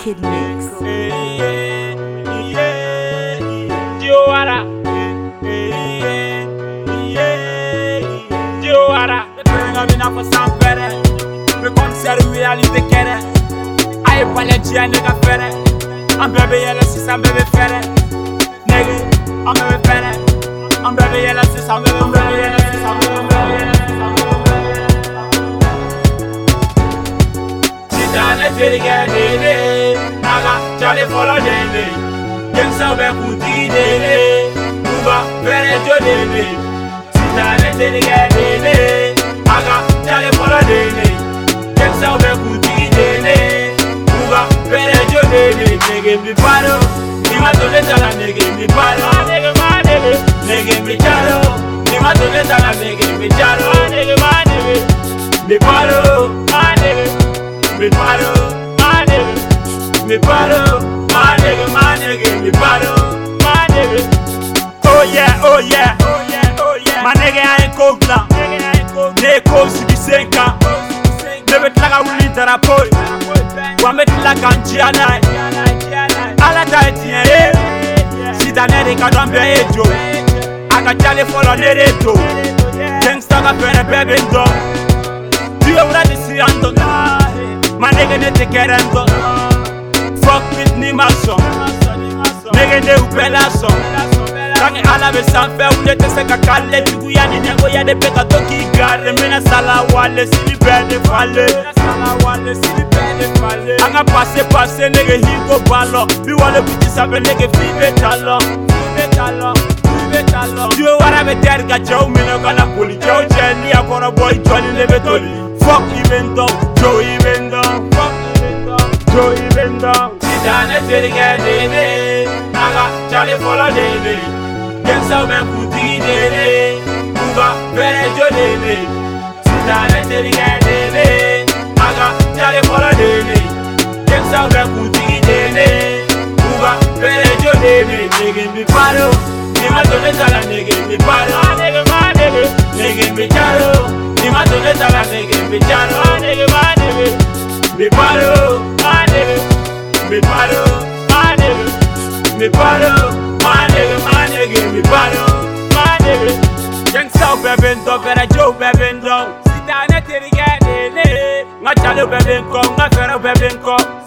Kid Mix. Ecco. Dioara. Dioara. Brenga mina for sampere. Me conserve ali te kere. Ai pale dia nega fere. Am bebe yele sisa bebe fere. jale jerike nene aga jale fɔlɔ nene denmisɛnw bɛ kuti nene kuba fɛrɛ jo nene jale jerike nene aga jale fɔlɔ nene denmisɛnw bɛ kuti nene kuba fɛrɛ jo nene nege mi paro ni ma to ne sara nege mi paro nege ma nene nege mi caro ni ma to ne sara nege mi caro nege ma nene mi paro. me bottle. My nigga, my nigga, give me bottle. My nigga. Oh yeah, oh yeah. Oh yeah, My nigga, I ain't cold now. Ne ko sigi sen kan ne bɛ tila ka wuli darapo ye wa n tila ka n diya ala ta ye tiɲɛ ye sitanɛ de ka dɔn bɛɛ ye jo a jale fɔlɔ ne to gangsta ka fɛɛrɛ bɛɛ bɛ n dɔn diwewura de siran dɔn ma nege ne tɛ kɛrɛ n profit ni ma sɔn negede u bɛɛ la sɔn sange ala bɛ sanfɛ u de tɛ se ka k'ale juguya ni ɲɛgoya de bɛ ka to k'i gari minɛ salawale sini bɛɛ de fale an ka pase pase nege hiko balɔ biwale kuti sanfɛ nege fi bɛ talɔ Dieu wara bɛ tɛri ka cɛw minɛ ka na boli cɛw cɛ n'i y'a kɔrɔ bɔ i jɔli le bɛ toli fɔk i bɛ n dɔn jo i bɛ n dɔn terikɛ deebe aga cale fɔlɔ deebe denmisɛnw bɛ kuntigi deebe kuba fɛrɛ jo deebe sitanɛ terikɛ deebe aga cale fɔlɔ deebe denmisɛnw bɛ kuntigi deebe kuba fɛrɛ jo deebe nege mi paro ni ma to ne sara nege mi paro a nege ma deebe nege mi caro ni ma to ne sara nege mi caro a nege ma deebe mi paro a nege. me paro, my nigga. Me paro, my nigga, my nigga, me paro, my nigga. Young South Bevin dog and a Joe Bevin dog. Sit down at the gate, Nga chalo Bevin kong, nga fero Bevin kong.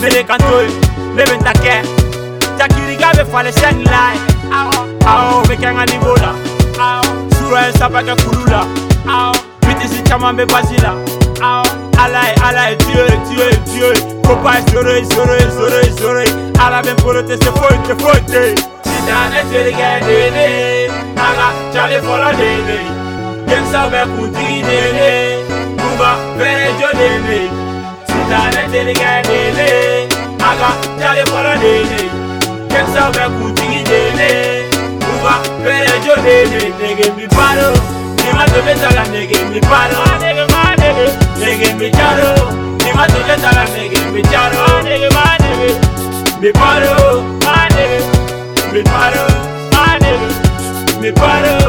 Sele kantoy, lebe ntake Jakiriga be fale sen lai Aho, be kenga nivola Sura en sapake kulula Bitisi chaman be basila Alay, alay, tiyo, tiyo, tiyo Kopay soroy, soroy, soroy, soroy Ala ben porote se foyte, foyte Sitan e terige dene Naga chale fola dene Gensa be kuti dene Kuba, vere jo dene Me paro, me paro, me paro